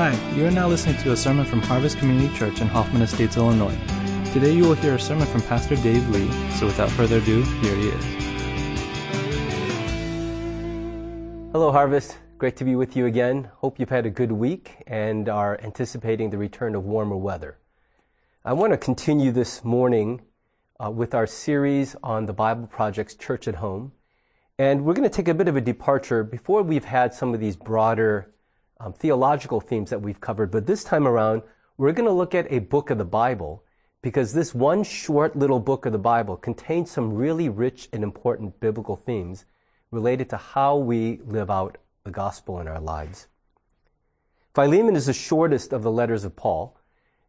Hi, you are now listening to a sermon from Harvest Community Church in Hoffman Estates, Illinois. Today you will hear a sermon from Pastor Dave Lee, so without further ado, here he is. Hello, Harvest. Great to be with you again. Hope you've had a good week and are anticipating the return of warmer weather. I want to continue this morning uh, with our series on the Bible Project's Church at Home. And we're going to take a bit of a departure before we've had some of these broader um, theological themes that we've covered. But this time around, we're going to look at a book of the Bible because this one short little book of the Bible contains some really rich and important biblical themes related to how we live out the gospel in our lives. Philemon is the shortest of the letters of Paul,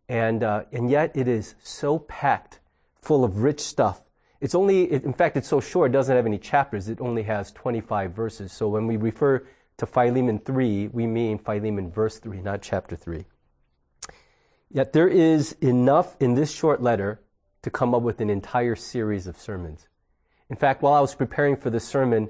and, uh, and yet it is so packed full of rich stuff. It's only, in fact, it's so short, it doesn't have any chapters. It only has 25 verses. So when we refer to Philemon 3, we mean Philemon verse 3, not chapter 3. Yet there is enough in this short letter to come up with an entire series of sermons. In fact, while I was preparing for this sermon,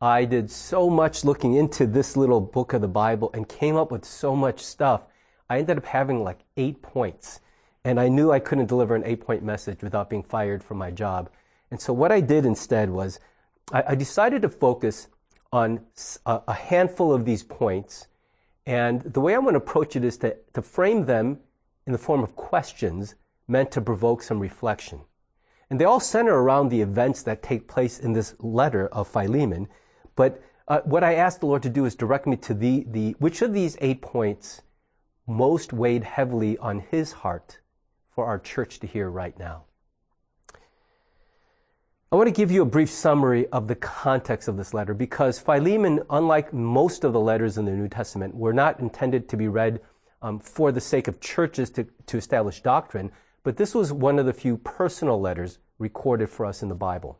I did so much looking into this little book of the Bible and came up with so much stuff. I ended up having like eight points. And I knew I couldn't deliver an eight point message without being fired from my job. And so what I did instead was I, I decided to focus on a handful of these points. And the way I'm going to approach it is to, to frame them in the form of questions meant to provoke some reflection. And they all center around the events that take place in this letter of Philemon. But uh, what I asked the Lord to do is direct me to the, the which of these eight points most weighed heavily on his heart for our church to hear right now. I want to give you a brief summary of the context of this letter because Philemon, unlike most of the letters in the New Testament, were not intended to be read um, for the sake of churches to, to establish doctrine, but this was one of the few personal letters recorded for us in the Bible.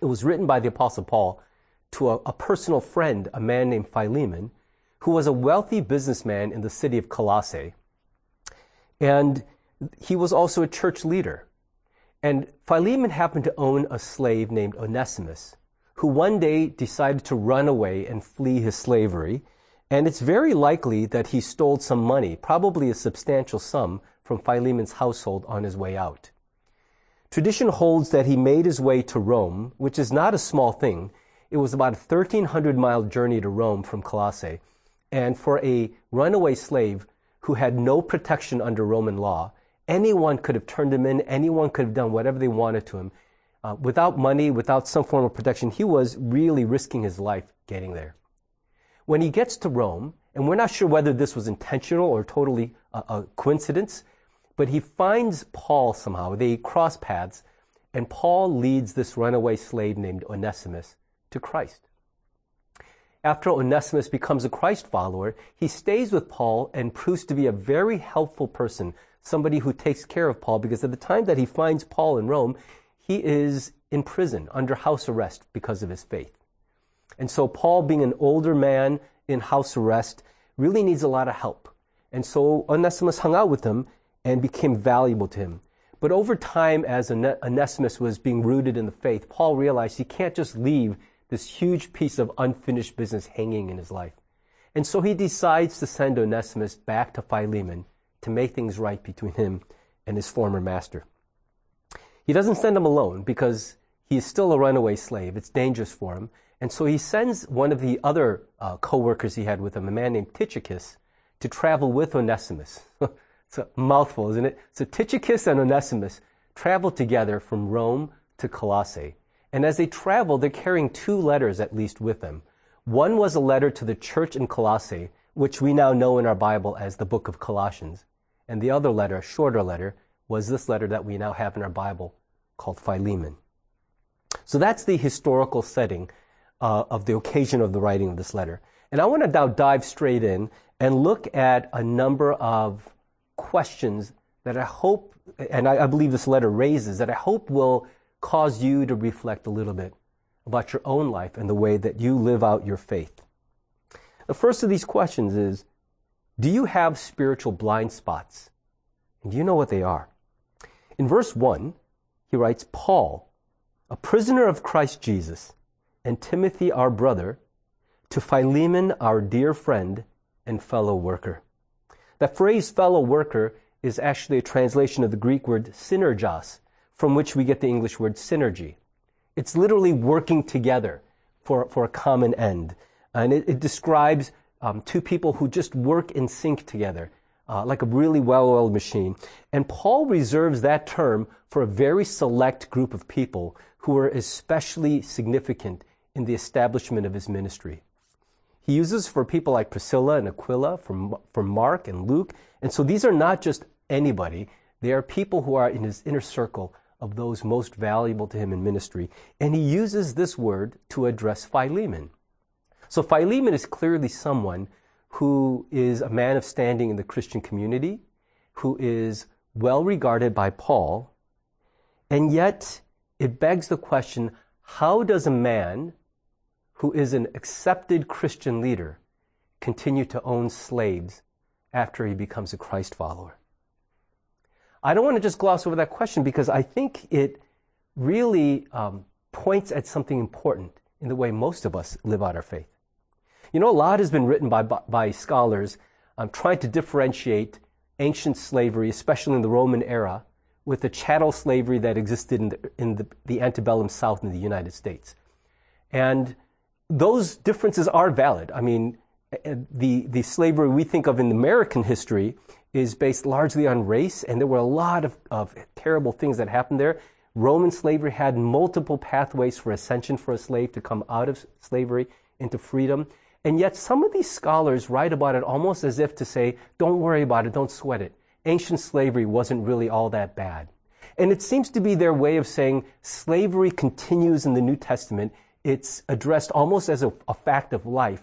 It was written by the Apostle Paul to a, a personal friend, a man named Philemon, who was a wealthy businessman in the city of Colossae. And he was also a church leader. And Philemon happened to own a slave named Onesimus, who one day decided to run away and flee his slavery. And it's very likely that he stole some money, probably a substantial sum, from Philemon's household on his way out. Tradition holds that he made his way to Rome, which is not a small thing. It was about a 1300 mile journey to Rome from Colossae. And for a runaway slave who had no protection under Roman law, anyone could have turned him in, anyone could have done whatever they wanted to him. Uh, without money, without some form of protection, he was really risking his life getting there. When he gets to Rome, and we're not sure whether this was intentional or totally a, a coincidence, but he finds Paul somehow. They cross paths, and Paul leads this runaway slave named Onesimus to Christ. After Onesimus becomes a Christ follower, he stays with Paul and proves to be a very helpful person somebody who takes care of Paul because at the time that he finds Paul in Rome, he is in prison under house arrest because of his faith. And so Paul, being an older man in house arrest, really needs a lot of help. And so Onesimus hung out with him and became valuable to him. But over time, as Onesimus was being rooted in the faith, Paul realized he can't just leave this huge piece of unfinished business hanging in his life. And so he decides to send Onesimus back to Philemon to make things right between him and his former master. He doesn't send him alone because he is still a runaway slave. It's dangerous for him. And so he sends one of the other uh, co-workers he had with him, a man named Tychicus, to travel with Onesimus. it's a mouthful, isn't it? So Tychicus and Onesimus travel together from Rome to Colossae. And as they travel, they're carrying two letters at least with them. One was a letter to the church in Colossae, which we now know in our Bible as the book of Colossians. And the other letter, a shorter letter, was this letter that we now have in our Bible called Philemon. So that's the historical setting uh, of the occasion of the writing of this letter. And I want to now dive straight in and look at a number of questions that I hope, and I, I believe this letter raises, that I hope will cause you to reflect a little bit about your own life and the way that you live out your faith. The first of these questions is do you have spiritual blind spots? And do you know what they are? In verse 1, he writes, Paul, a prisoner of Christ Jesus, and Timothy, our brother, to Philemon, our dear friend and fellow worker. That phrase fellow worker is actually a translation of the Greek word synergos, from which we get the English word synergy. It's literally working together for, for a common end. And it, it describes um, two people who just work in sync together, uh, like a really well-oiled machine. And Paul reserves that term for a very select group of people who are especially significant in the establishment of his ministry. He uses for people like Priscilla and Aquila, for, for Mark and Luke. And so these are not just anybody. They are people who are in his inner circle of those most valuable to him in ministry. And he uses this word to address Philemon. So Philemon is clearly someone who is a man of standing in the Christian community, who is well regarded by Paul, and yet it begs the question, how does a man who is an accepted Christian leader continue to own slaves after he becomes a Christ follower? I don't want to just gloss over that question because I think it really um, points at something important in the way most of us live out our faith. You know, a lot has been written by, by scholars um, trying to differentiate ancient slavery, especially in the Roman era, with the chattel slavery that existed in the, in the, the antebellum South in the United States. And those differences are valid. I mean, eh, the, the slavery we think of in American history is based largely on race, and there were a lot of, of terrible things that happened there. Roman slavery had multiple pathways for ascension for a slave to come out of slavery into freedom. And yet, some of these scholars write about it almost as if to say, don't worry about it, don't sweat it. Ancient slavery wasn't really all that bad. And it seems to be their way of saying slavery continues in the New Testament. It's addressed almost as a, a fact of life.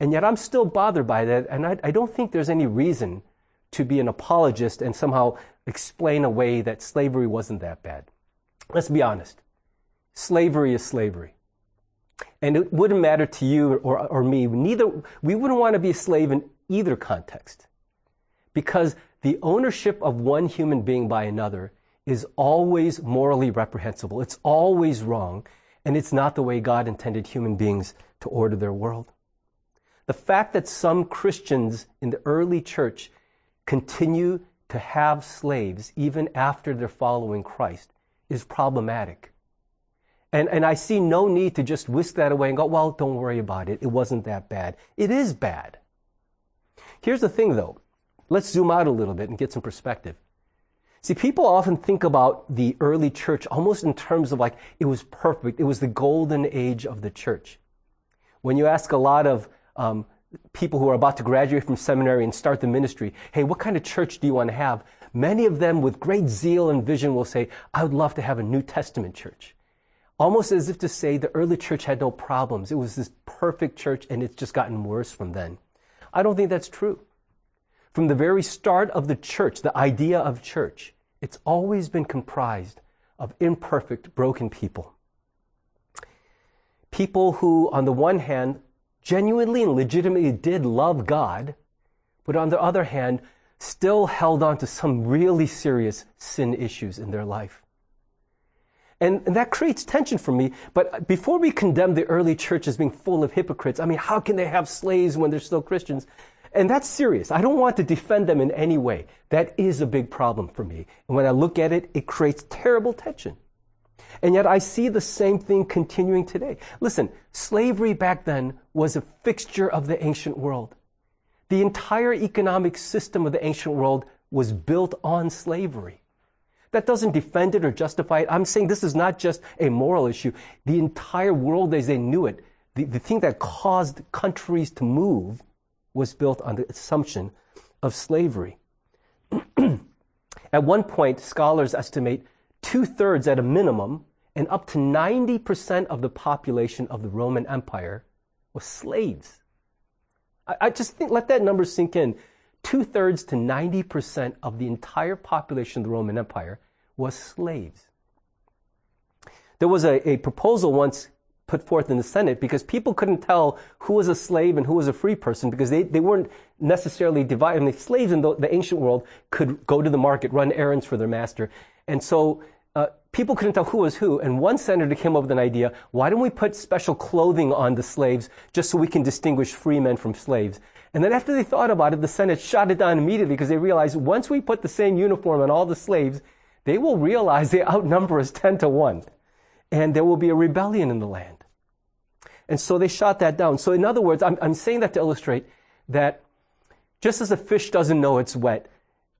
And yet, I'm still bothered by that, and I, I don't think there's any reason to be an apologist and somehow explain away that slavery wasn't that bad. Let's be honest. Slavery is slavery. And it wouldn't matter to you or, or me. Neither, we wouldn't want to be a slave in either context. Because the ownership of one human being by another is always morally reprehensible. It's always wrong. And it's not the way God intended human beings to order their world. The fact that some Christians in the early church continue to have slaves even after they're following Christ is problematic. And, and I see no need to just whisk that away and go, well, don't worry about it. It wasn't that bad. It is bad. Here's the thing though. Let's zoom out a little bit and get some perspective. See, people often think about the early church almost in terms of like it was perfect. It was the golden age of the church. When you ask a lot of um, people who are about to graduate from seminary and start the ministry, hey, what kind of church do you want to have? Many of them with great zeal and vision will say, I would love to have a New Testament church. Almost as if to say the early church had no problems. It was this perfect church and it's just gotten worse from then. I don't think that's true. From the very start of the church, the idea of church, it's always been comprised of imperfect, broken people. People who, on the one hand, genuinely and legitimately did love God, but on the other hand, still held on to some really serious sin issues in their life. And, and, that creates tension for me. But before we condemn the early church as being full of hypocrites, I mean, how can they have slaves when they're still Christians? And that's serious. I don't want to defend them in any way. That is a big problem for me. And when I look at it, it creates terrible tension. And yet I see the same thing continuing today. Listen, slavery back then was a fixture of the ancient world. The entire economic system of the ancient world was built on slavery. That doesn't defend it or justify it. I'm saying this is not just a moral issue. The entire world as they knew it, the, the thing that caused countries to move was built on the assumption of slavery. At one point, scholars estimate two thirds at a minimum and up to 90% of the population of the Roman Empire was slaves. I, I just think, let that number sink in. Two thirds to 90% of the entire population of the Roman Empire was slaves. There was a, a proposal once put forth in the Senate because people couldn't tell who was a slave and who was a free person because they, they weren't necessarily divided. I mean, slaves in the, the ancient world could go to the market, run errands for their master. And so uh, people couldn't tell who was who. And one senator came up with an idea why don't we put special clothing on the slaves just so we can distinguish free men from slaves? And then after they thought about it, the Senate shot it down immediately because they realized once we put the same uniform on all the slaves, they will realize they outnumber us 10 to 1. And there will be a rebellion in the land. And so they shot that down. So in other words, I'm, I'm saying that to illustrate that just as a fish doesn't know it's wet,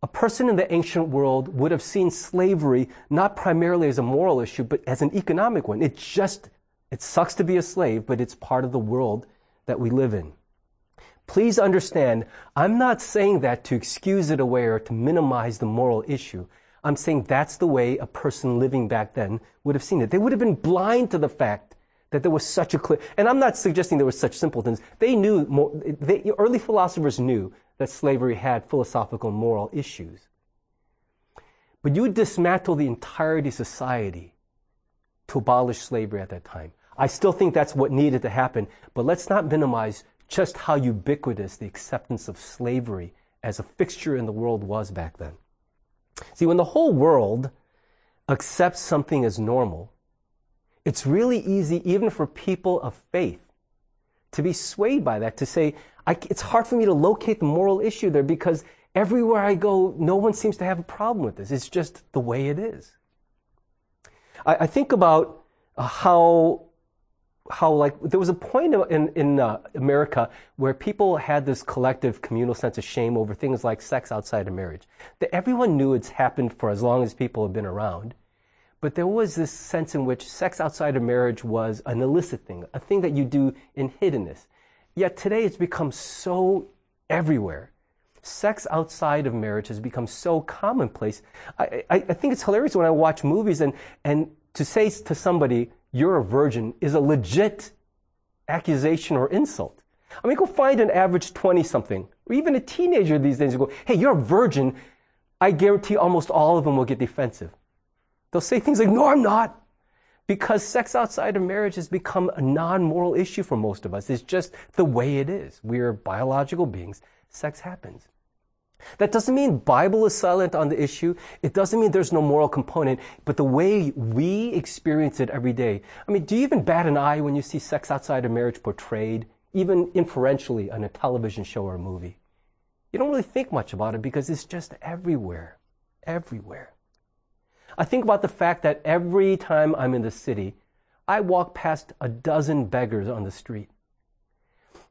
a person in the ancient world would have seen slavery not primarily as a moral issue, but as an economic one. It just, it sucks to be a slave, but it's part of the world that we live in. Please understand, I'm not saying that to excuse it away or to minimize the moral issue. I'm saying that's the way a person living back then would have seen it. They would have been blind to the fact that there was such a clear, and I'm not suggesting there were such simpletons. They knew, more, they, early philosophers knew that slavery had philosophical moral issues. But you dismantle the entirety of society to abolish slavery at that time. I still think that's what needed to happen, but let's not minimize just how ubiquitous the acceptance of slavery as a fixture in the world was back then. See, when the whole world accepts something as normal, it's really easy, even for people of faith, to be swayed by that, to say, it's hard for me to locate the moral issue there because everywhere I go, no one seems to have a problem with this. It's just the way it is. I, I think about uh, how how like there was a point in in uh, America where people had this collective communal sense of shame over things like sex outside of marriage. That everyone knew it's happened for as long as people have been around, but there was this sense in which sex outside of marriage was an illicit thing, a thing that you do in hiddenness. Yet today it's become so everywhere. Sex outside of marriage has become so commonplace. I, I, I think it's hilarious when I watch movies and, and to say to somebody, you're a virgin is a legit accusation or insult. I mean, go find an average 20 something or even a teenager these days and go, hey, you're a virgin. I guarantee almost all of them will get defensive. They'll say things like, no, I'm not. Because sex outside of marriage has become a non moral issue for most of us. It's just the way it is. We are biological beings. Sex happens. That doesn't mean Bible is silent on the issue. It doesn't mean there's no moral component, but the way we experience it every day. I mean, do you even bat an eye when you see sex outside of marriage portrayed, even inferentially on a television show or a movie? You don't really think much about it because it's just everywhere. Everywhere. I think about the fact that every time I'm in the city, I walk past a dozen beggars on the street.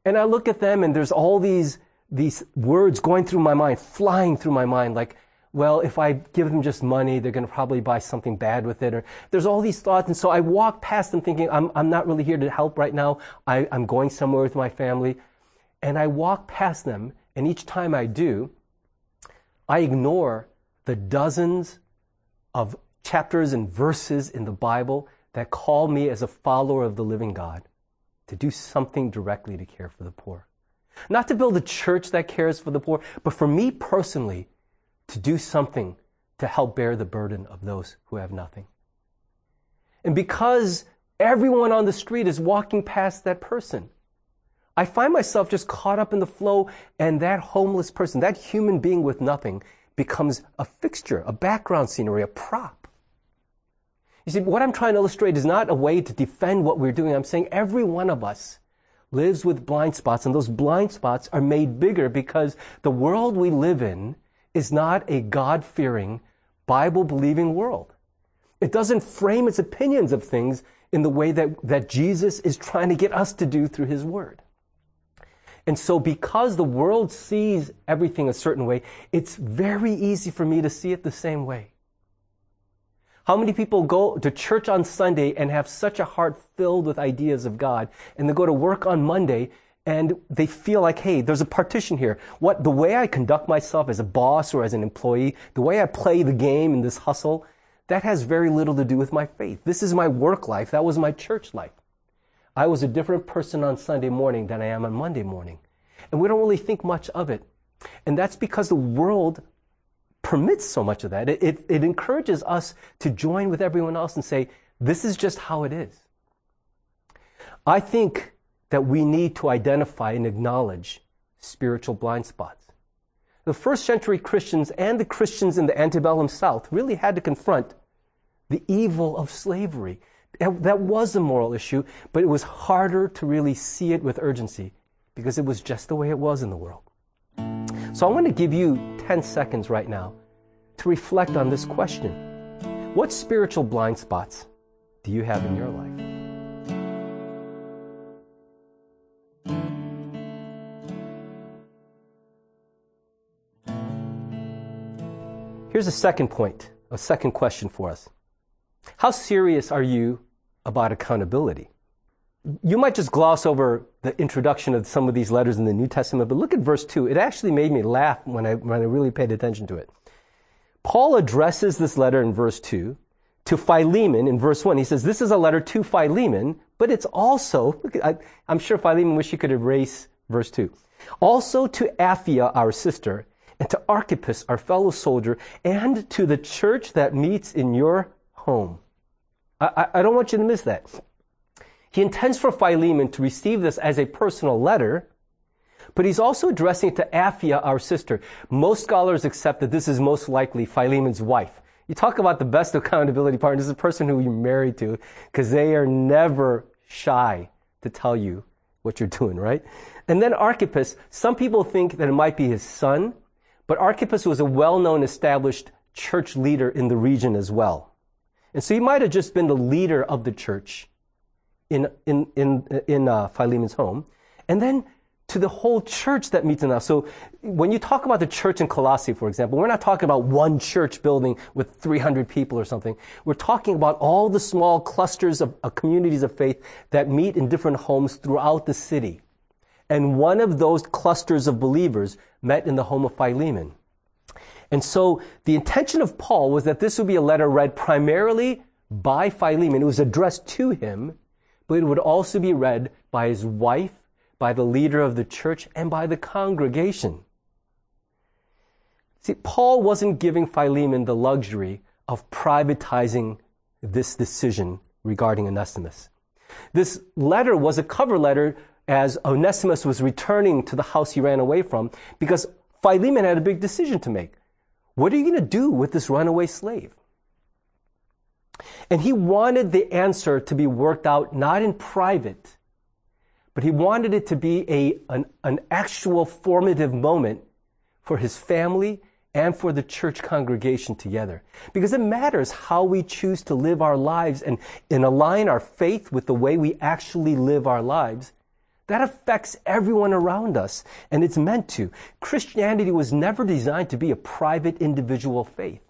And I look at them and there's all these these words going through my mind, flying through my mind, like, well, if I give them just money, they're going to probably buy something bad with it. Or there's all these thoughts. And so I walk past them thinking, I'm, I'm not really here to help right now. I, I'm going somewhere with my family. And I walk past them. And each time I do, I ignore the dozens of chapters and verses in the Bible that call me as a follower of the living God to do something directly to care for the poor. Not to build a church that cares for the poor, but for me personally, to do something to help bear the burden of those who have nothing. And because everyone on the street is walking past that person, I find myself just caught up in the flow, and that homeless person, that human being with nothing, becomes a fixture, a background scenery, a prop. You see, what I'm trying to illustrate is not a way to defend what we're doing. I'm saying every one of us lives with blind spots, and those blind spots are made bigger because the world we live in is not a God fearing, Bible believing world. It doesn't frame its opinions of things in the way that, that Jesus is trying to get us to do through his word. And so, because the world sees everything a certain way, it's very easy for me to see it the same way. How many people go to church on Sunday and have such a heart filled with ideas of God, and they go to work on Monday and they feel like, hey, there's a partition here. What the way I conduct myself as a boss or as an employee, the way I play the game in this hustle, that has very little to do with my faith. This is my work life. That was my church life. I was a different person on Sunday morning than I am on Monday morning. And we don't really think much of it. And that's because the world permits so much of that. It, it, it, encourages us to join with everyone else and say, this is just how it is. I think that we need to identify and acknowledge spiritual blind spots. The first century Christians and the Christians in the antebellum South really had to confront the evil of slavery. That was a moral issue, but it was harder to really see it with urgency because it was just the way it was in the world. So I want to give you 10 seconds right now to reflect on this question. What spiritual blind spots do you have in your life? Here's a second point, a second question for us. How serious are you about accountability? You might just gloss over the introduction of some of these letters in the New Testament, but look at verse 2. It actually made me laugh when I, when I really paid attention to it. Paul addresses this letter in verse 2 to Philemon in verse 1. He says, This is a letter to Philemon, but it's also, look, I, I'm sure Philemon wish he could erase verse 2. Also to Apphia, our sister, and to Archippus, our fellow soldier, and to the church that meets in your home. I, I, don't want you to miss that. He intends for Philemon to receive this as a personal letter, but he's also addressing it to Apphia, our sister. Most scholars accept that this is most likely Philemon's wife. You talk about the best accountability partner. This is a person who you're married to because they are never shy to tell you what you're doing, right? And then Archippus, some people think that it might be his son, but Archippus was a well-known established church leader in the region as well. And so he might have just been the leader of the church in, in, in, in uh, Philemon's home. And then to the whole church that meets in us. So when you talk about the church in Colossae, for example, we're not talking about one church building with 300 people or something. We're talking about all the small clusters of, of communities of faith that meet in different homes throughout the city. And one of those clusters of believers met in the home of Philemon. And so the intention of Paul was that this would be a letter read primarily by Philemon. It was addressed to him, but it would also be read by his wife, by the leader of the church, and by the congregation. See, Paul wasn't giving Philemon the luxury of privatizing this decision regarding Onesimus. This letter was a cover letter as Onesimus was returning to the house he ran away from because Philemon had a big decision to make. What are you going to do with this runaway slave? And he wanted the answer to be worked out not in private, but he wanted it to be a, an, an actual formative moment for his family and for the church congregation together. Because it matters how we choose to live our lives and, and align our faith with the way we actually live our lives that affects everyone around us, and it's meant to. Christianity was never designed to be a private individual faith.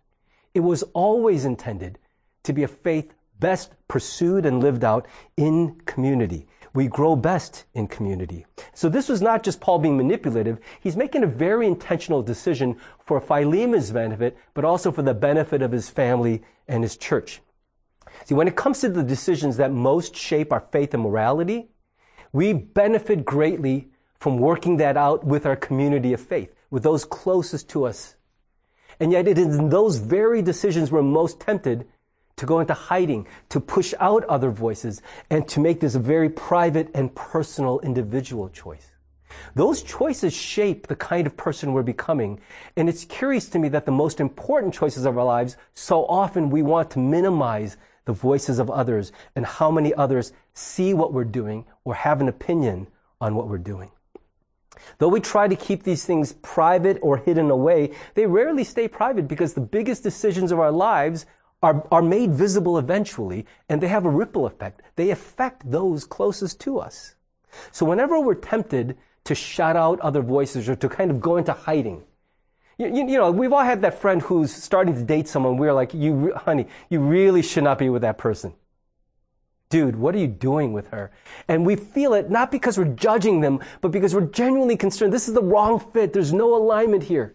It was always intended to be a faith best pursued and lived out in community. We grow best in community. So this was not just Paul being manipulative. He's making a very intentional decision for Philemon's benefit, but also for the benefit of his family and his church. See, when it comes to the decisions that most shape our faith and morality, we benefit greatly from working that out with our community of faith, with those closest to us. And yet it is in those very decisions we're most tempted to go into hiding, to push out other voices, and to make this a very private and personal individual choice. Those choices shape the kind of person we're becoming. And it's curious to me that the most important choices of our lives, so often we want to minimize the voices of others and how many others see what we're doing or have an opinion on what we're doing. Though we try to keep these things private or hidden away, they rarely stay private because the biggest decisions of our lives are, are made visible eventually and they have a ripple effect. They affect those closest to us. So whenever we're tempted to shut out other voices or to kind of go into hiding, you, you, you, know, we've all had that friend who's starting to date someone. We're like, you, honey, you really should not be with that person. Dude, what are you doing with her? And we feel it not because we're judging them, but because we're genuinely concerned. This is the wrong fit. There's no alignment here.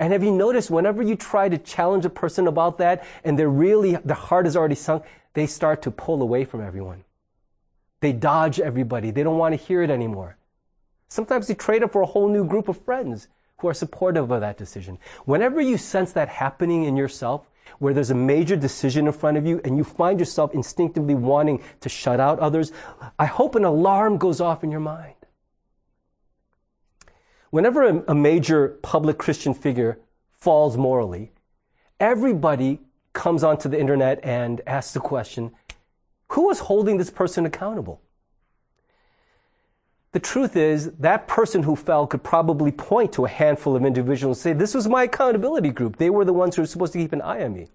And have you noticed whenever you try to challenge a person about that and they're really, their heart is already sunk, they start to pull away from everyone. They dodge everybody. They don't want to hear it anymore. Sometimes they trade up for a whole new group of friends who are supportive of that decision. Whenever you sense that happening in yourself, where there's a major decision in front of you and you find yourself instinctively wanting to shut out others, I hope an alarm goes off in your mind. Whenever a, a major public Christian figure falls morally, everybody comes onto the internet and asks the question, who is holding this person accountable? The truth is, that person who fell could probably point to a handful of individuals and say, This was my accountability group. They were the ones who were supposed to keep an eye on me.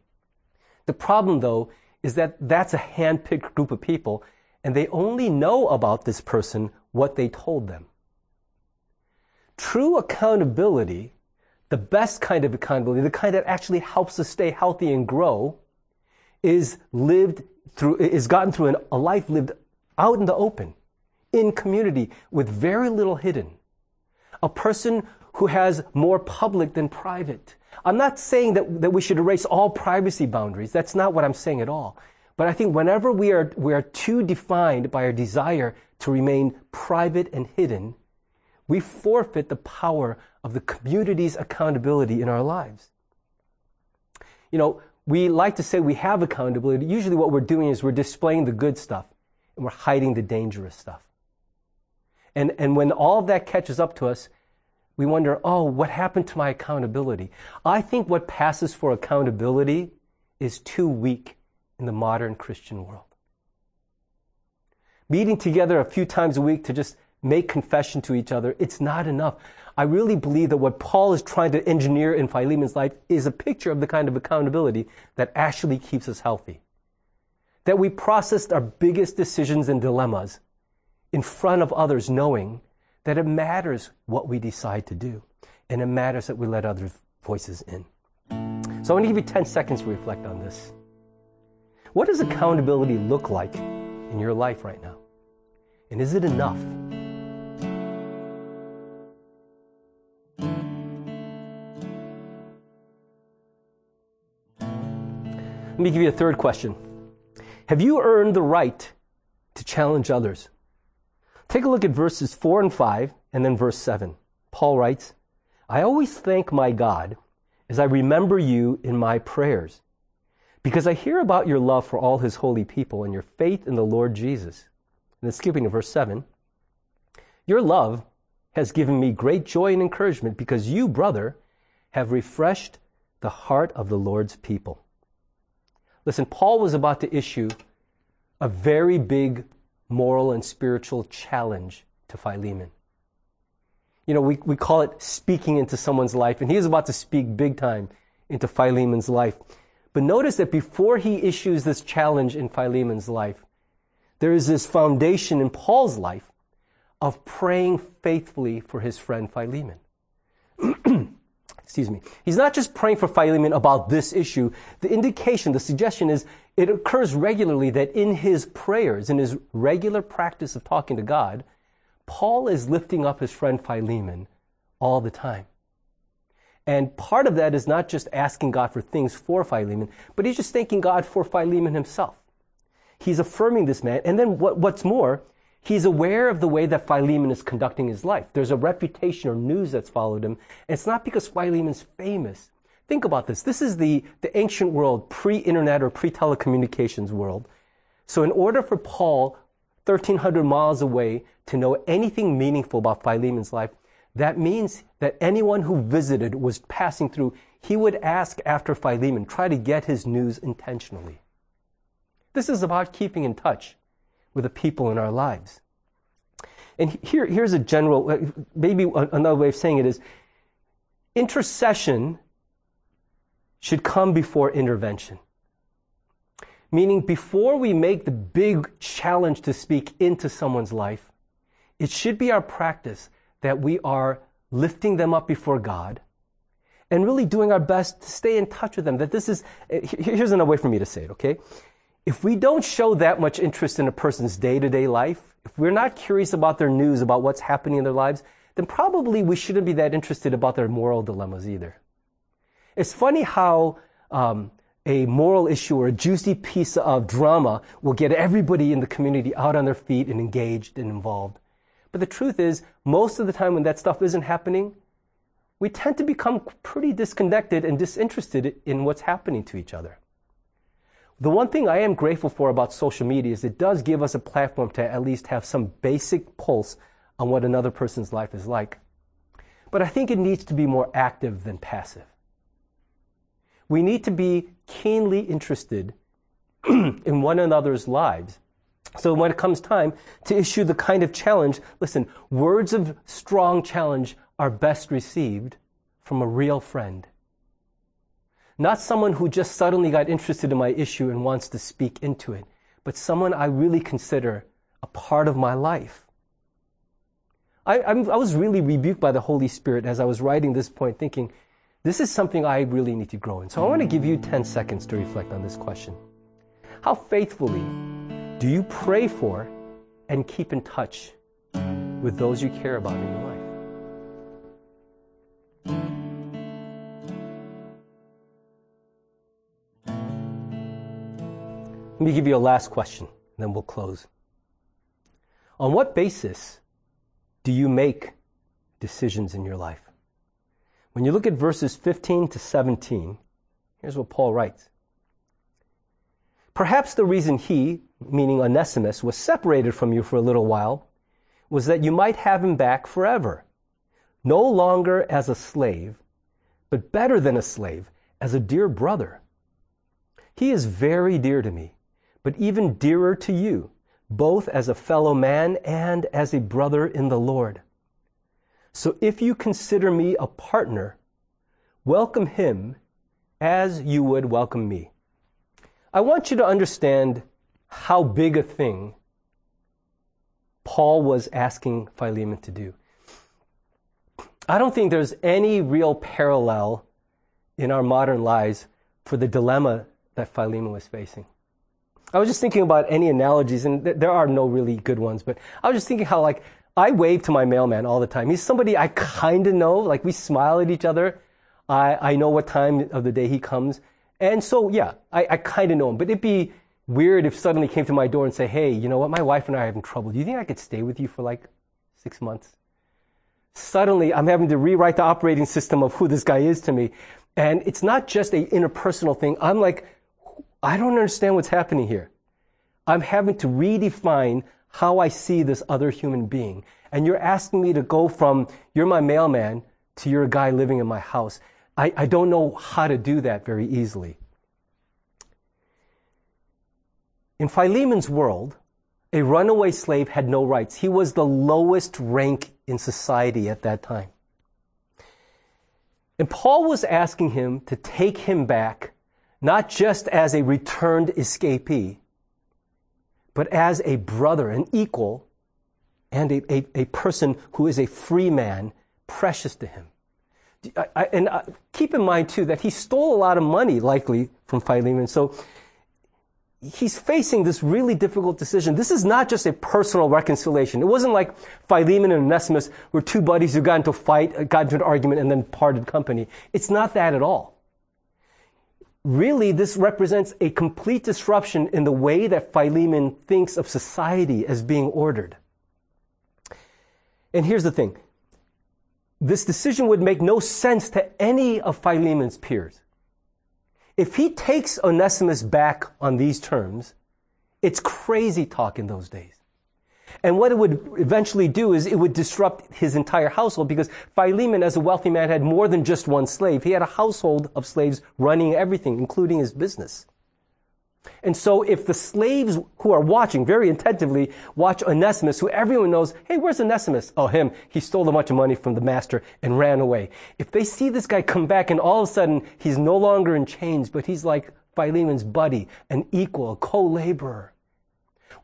The problem, though, is that that's a hand-picked group of people, and they only know about this person what they told them. True accountability, the best kind of accountability, the kind that actually helps us stay healthy and grow, is lived through, is gotten through an, a life lived out in the open in community with very little hidden. A person who has more public than private. I'm not saying that, that we should erase all privacy boundaries. That's not what I'm saying at all. But I think whenever we are, we are too defined by our desire to remain private and hidden, we forfeit the power of the community's accountability in our lives. You know, we like to say we have accountability. Usually what we're doing is we're displaying the good stuff and we're hiding the dangerous stuff. And, and when all of that catches up to us, we wonder, oh, what happened to my accountability? I think what passes for accountability is too weak in the modern Christian world. Meeting together a few times a week to just make confession to each other, it's not enough. I really believe that what Paul is trying to engineer in Philemon's life is a picture of the kind of accountability that actually keeps us healthy. That we processed our biggest decisions and dilemmas in front of others, knowing that it matters what we decide to do, and it matters that we let other voices in. So I want to give you 10 seconds to reflect on this. What does accountability look like in your life right now? And is it enough? Let me give you a third question. Have you earned the right to challenge others? Take a look at verses 4 and 5 and then verse 7. Paul writes, I always thank my God as I remember you in my prayers, because I hear about your love for all his holy people and your faith in the Lord Jesus. And then skipping to verse 7, your love has given me great joy and encouragement because you, brother, have refreshed the heart of the Lord's people. Listen, Paul was about to issue a very big moral and spiritual challenge to Philemon. You know, we, we call it speaking into someone's life, and he is about to speak big time into Philemon's life. But notice that before he issues this challenge in Philemon's life, there is this foundation in Paul's life of praying faithfully for his friend Philemon. Excuse me. He's not just praying for Philemon about this issue. The indication, the suggestion is it occurs regularly that in his prayers, in his regular practice of talking to God, Paul is lifting up his friend Philemon all the time. And part of that is not just asking God for things for Philemon, but he's just thanking God for Philemon himself. He's affirming this man. And then what, what's more, he's aware of the way that Philemon is conducting his life. There's a reputation or news that's followed him. And it's not because Philemon's famous. Think about this. This is the, the ancient world, pre-internet or pre-telecommunications world. So in order for Paul, 1300 miles away, to know anything meaningful about Philemon's life, that means that anyone who visited was passing through, he would ask after Philemon, try to get his news intentionally. This is about keeping in touch with the people in our lives. And here, here's a general, uh, maybe another way of saying it is intercession should come before intervention. Meaning, before we make the big challenge to speak into someone's life, it should be our practice that we are lifting them up before God and really doing our best to stay in touch with them. That this is, here's another way for me to say it, okay? If we don't show that much interest in a person's day to day life, if we're not curious about their news, about what's happening in their lives, then probably we shouldn't be that interested about their moral dilemmas either. It's funny how um, a moral issue or a juicy piece of drama will get everybody in the community out on their feet and engaged and involved. But the truth is, most of the time when that stuff isn't happening, we tend to become pretty disconnected and disinterested in what's happening to each other. The one thing I am grateful for about social media is it does give us a platform to at least have some basic pulse on what another person's life is like. But I think it needs to be more active than passive. We need to be keenly interested in one another's lives. So when it comes time to issue the kind of challenge, listen, words of strong challenge are best received from a real friend. Not someone who just suddenly got interested in my issue and wants to speak into it, but someone I really consider a part of my life. I, I, was really rebuked by the Holy Spirit as I was writing this point, thinking, this is something I really need to grow in. So I want to give you 10 seconds to reflect on this question. How faithfully do you pray for and keep in touch with those you care about in your life? Let me give you a last question, then we'll close. On what basis do you make decisions in your life? When you look at verses 15 to 17, here's what Paul writes. Perhaps the reason he, meaning Onesimus, was separated from you for a little while was that you might have him back forever, no longer as a slave, but better than a slave, as a dear brother. He is very dear to me but even dearer to you, both as a fellow man and as a brother in the Lord. So if you consider me a partner, welcome him as you would welcome me. I want you to understand how big a thing Paul was asking Philemon to do. I don't think there's any real parallel in our modern lives for the dilemma that Philemon was facing. I was just thinking about any analogies, and th- there are no really good ones, but I was just thinking how, like, I wave to my mailman all the time. He's somebody I kind of know. Like, we smile at each other. I, I know what time of the day he comes. And so, yeah, I, I kind of know him. But it'd be weird if suddenly came to my door and say, hey, you know what? My wife and I are having trouble. Do you think I could stay with you for like six months? Suddenly, I'm having to rewrite the operating system of who this guy is to me. And it's not just a interpersonal thing. I'm like, I don't understand what's happening here. I'm having to redefine how I see this other human being. And you're asking me to go from, you're my mailman, to you're a guy living in my house. I, I don't know how to do that very easily. In Philemon's world, a runaway slave had no rights. He was the lowest rank in society at that time. And Paul was asking him to take him back not just as a returned escapee, but as a brother, an equal, and a, a, a person who is a free man, precious to him. I, I, and uh, keep in mind, too, that he stole a lot of money, likely, from Philemon. So he's facing this really difficult decision. This is not just a personal reconciliation. It wasn't like Philemon and Onesimus were two buddies who got into a fight, got into an argument, and then parted company. It's not that at all really this represents a complete disruption in the way that Philemon thinks of society as being ordered. And here's the thing. This decision would make no sense to any of Philemon's peers. If he takes Onesimus back on these terms, it's crazy talk in those days. And what it would eventually do is it would disrupt his entire household because Philemon, as a wealthy man, had more than just one slave. He had a household of slaves running everything, including his business. And so if the slaves who are watching very attentively watch Onesimus, who everyone knows, hey, where's Onesimus? Oh, him. He stole a bunch of money from the master and ran away. If they see this guy come back and all of a sudden he's no longer in chains, but he's like Philemon's buddy, an equal, a co-laborer,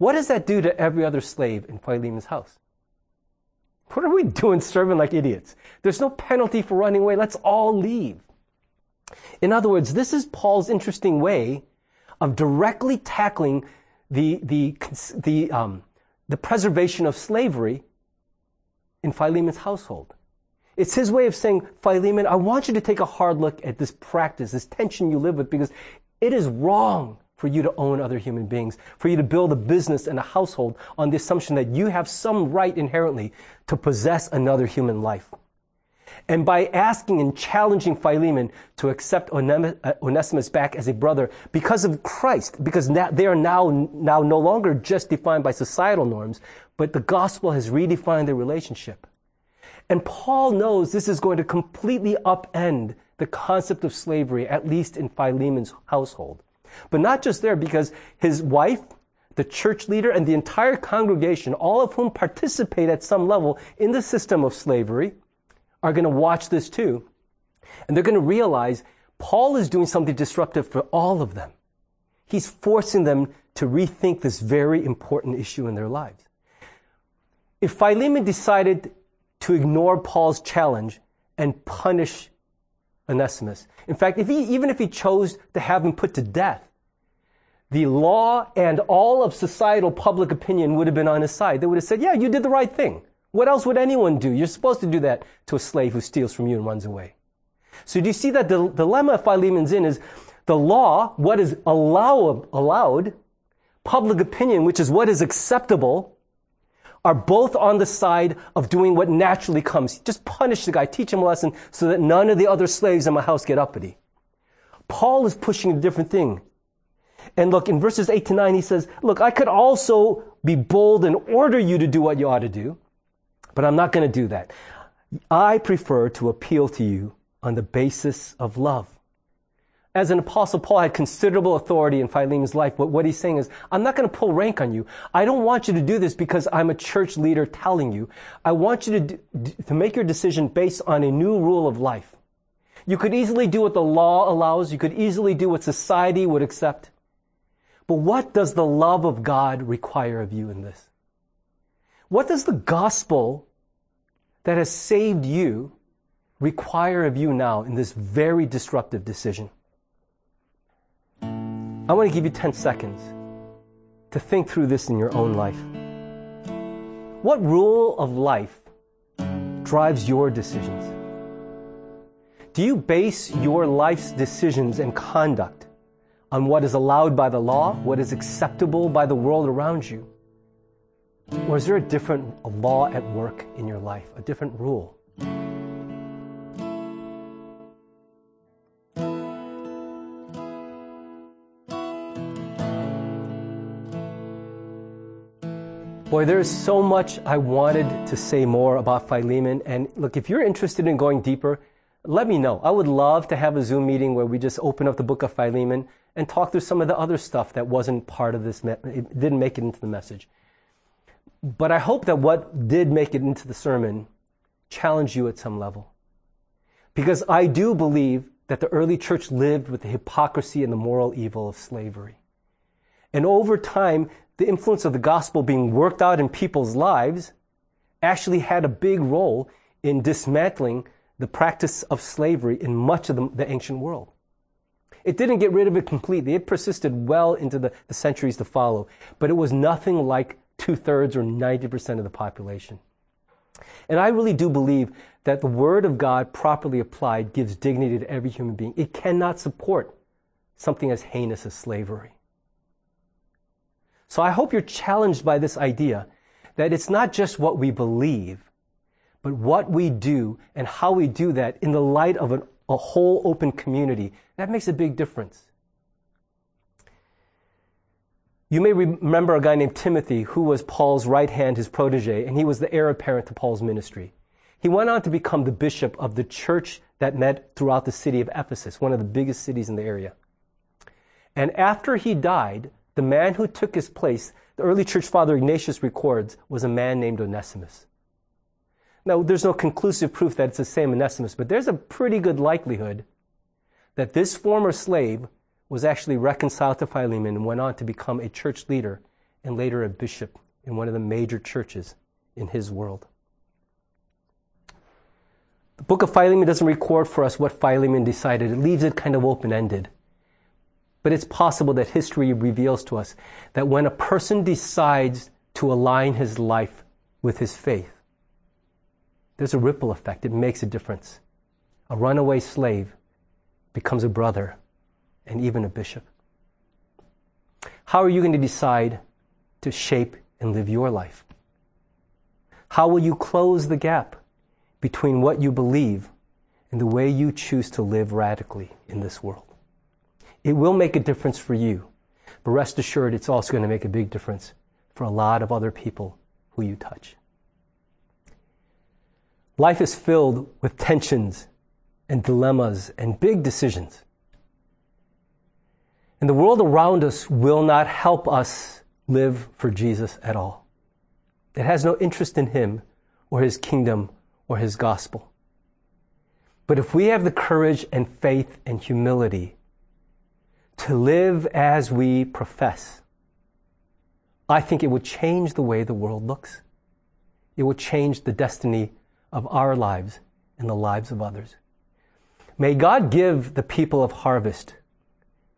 what does that do to every other slave in Philemon's house? What are we doing serving like idiots? There's no penalty for running away. Let's all leave. In other words, this is Paul's interesting way of directly tackling the, the, the, um, the preservation of slavery in Philemon's household. It's his way of saying, Philemon, I want you to take a hard look at this practice, this tension you live with, because it is wrong for you to own other human beings, for you to build a business and a household on the assumption that you have some right inherently to possess another human life. And by asking and challenging Philemon to accept uh, Onesimus back as a brother because of Christ, because they are now, now no longer just defined by societal norms, but the gospel has redefined their relationship. And Paul knows this is going to completely upend the concept of slavery, at least in Philemon's household. But not just there, because his wife, the church leader, and the entire congregation, all of whom participate at some level in the system of slavery, are going to watch this too. And they're going to realize Paul is doing something disruptive for all of them. He's forcing them to rethink this very important issue in their lives. If Philemon decided to ignore Paul's challenge and punish Onesimus, in fact, if he, even if he chose to have him put to death, the law and all of societal public opinion would have been on his side. They would have said, yeah, you did the right thing. What else would anyone do? You're supposed to do that to a slave who steals from you and runs away. So do you see that the dilemma Philemon's in is the law, what is allow, allowed, public opinion, which is what is acceptable, are both on the side of doing what naturally comes. Just punish the guy, teach him a lesson so that none of the other slaves in my house get uppity. Paul is pushing a different thing. And look, in verses 8 to 9, he says, Look, I could also be bold and order you to do what you ought to do, but I'm not going to do that. I prefer to appeal to you on the basis of love. As an apostle, Paul had considerable authority in Philemon's life, but what he's saying is, I'm not going to pull rank on you. I don't want you to do this because I'm a church leader telling you. I want you to, to make your decision based on a new rule of life. You could easily do what the law allows. You could easily do what society would accept. But what does the love of God require of you in this? What does the gospel that has saved you require of you now in this very disruptive decision? I want to give you 10 seconds to think through this in your own life. What rule of life drives your decisions? Do you base your life's decisions and conduct on what is allowed by the law, what is acceptable by the world around you? Or is there a different law at work in your life, a different rule? Boy, there's so much I wanted to say more about Philemon. And look, if you're interested in going deeper, let me know. I would love to have a Zoom meeting where we just open up the book of Philemon and talk through some of the other stuff that wasn't part of this, it didn't make it into the message. But I hope that what did make it into the sermon challenged you at some level. Because I do believe that the early church lived with the hypocrisy and the moral evil of slavery. And over time, the influence of the gospel being worked out in people's lives actually had a big role in dismantling the practice of slavery in much of the, the ancient world. It didn't get rid of it completely. It persisted well into the, the centuries to follow, but it was nothing like two thirds or 90% of the population. And I really do believe that the Word of God properly applied gives dignity to every human being. It cannot support something as heinous as slavery. So I hope you're challenged by this idea that it's not just what we believe, but what we do and how we do that in the light of an, a whole open community. That makes a big difference. You may remember a guy named Timothy who was Paul's right hand, his protege, and he was the heir apparent to Paul's ministry. He went on to become the bishop of the church that met throughout the city of Ephesus, one of the biggest cities in the area. And after he died, the man who took his place, the early church father Ignatius records, was a man named Onesimus. Now, there's no conclusive proof that it's the same Onesimus, but there's a pretty good likelihood that this former slave was actually reconciled to Philemon and went on to become a church leader and later a bishop in one of the major churches in his world. The book of Philemon doesn't record for us what Philemon decided. It leaves it kind of open ended. But it's possible that history reveals to us that when a person decides to align his life with his faith, there's a ripple effect. It makes a difference. A runaway slave becomes a brother and even a bishop. How are you going to decide to shape and live your life? How will you close the gap between what you believe and the way you choose to live radically in this world? It will make a difference for you, but rest assured it's also going to make a big difference for a lot of other people who you touch. Life is filled with tensions and dilemmas and big decisions. And the world around us will not help us live for Jesus at all. It has no interest in Him or His kingdom or His gospel. But if we have the courage and faith and humility to live as we profess, I think it would change the way the world looks. It would change the destiny of our lives and the lives of others. May God give the people of Harvest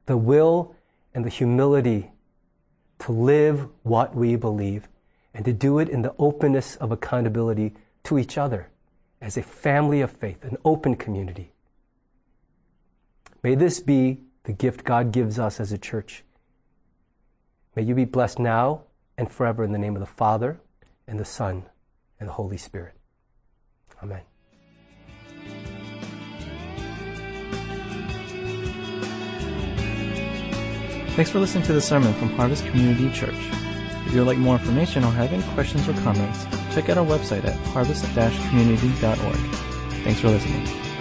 the will and the humility to live what we believe and to do it in the openness of accountability to each other as a family of faith, an open community. May this be the gift God gives us as a church. May you be blessed now and forever in the name of the Father and the Son and the Holy Spirit. Amen. Thanks for listening to the sermon from Harvest Community Church. If you would like more information or have any questions or comments, check out our website at harvest-community.org. Thanks for listening.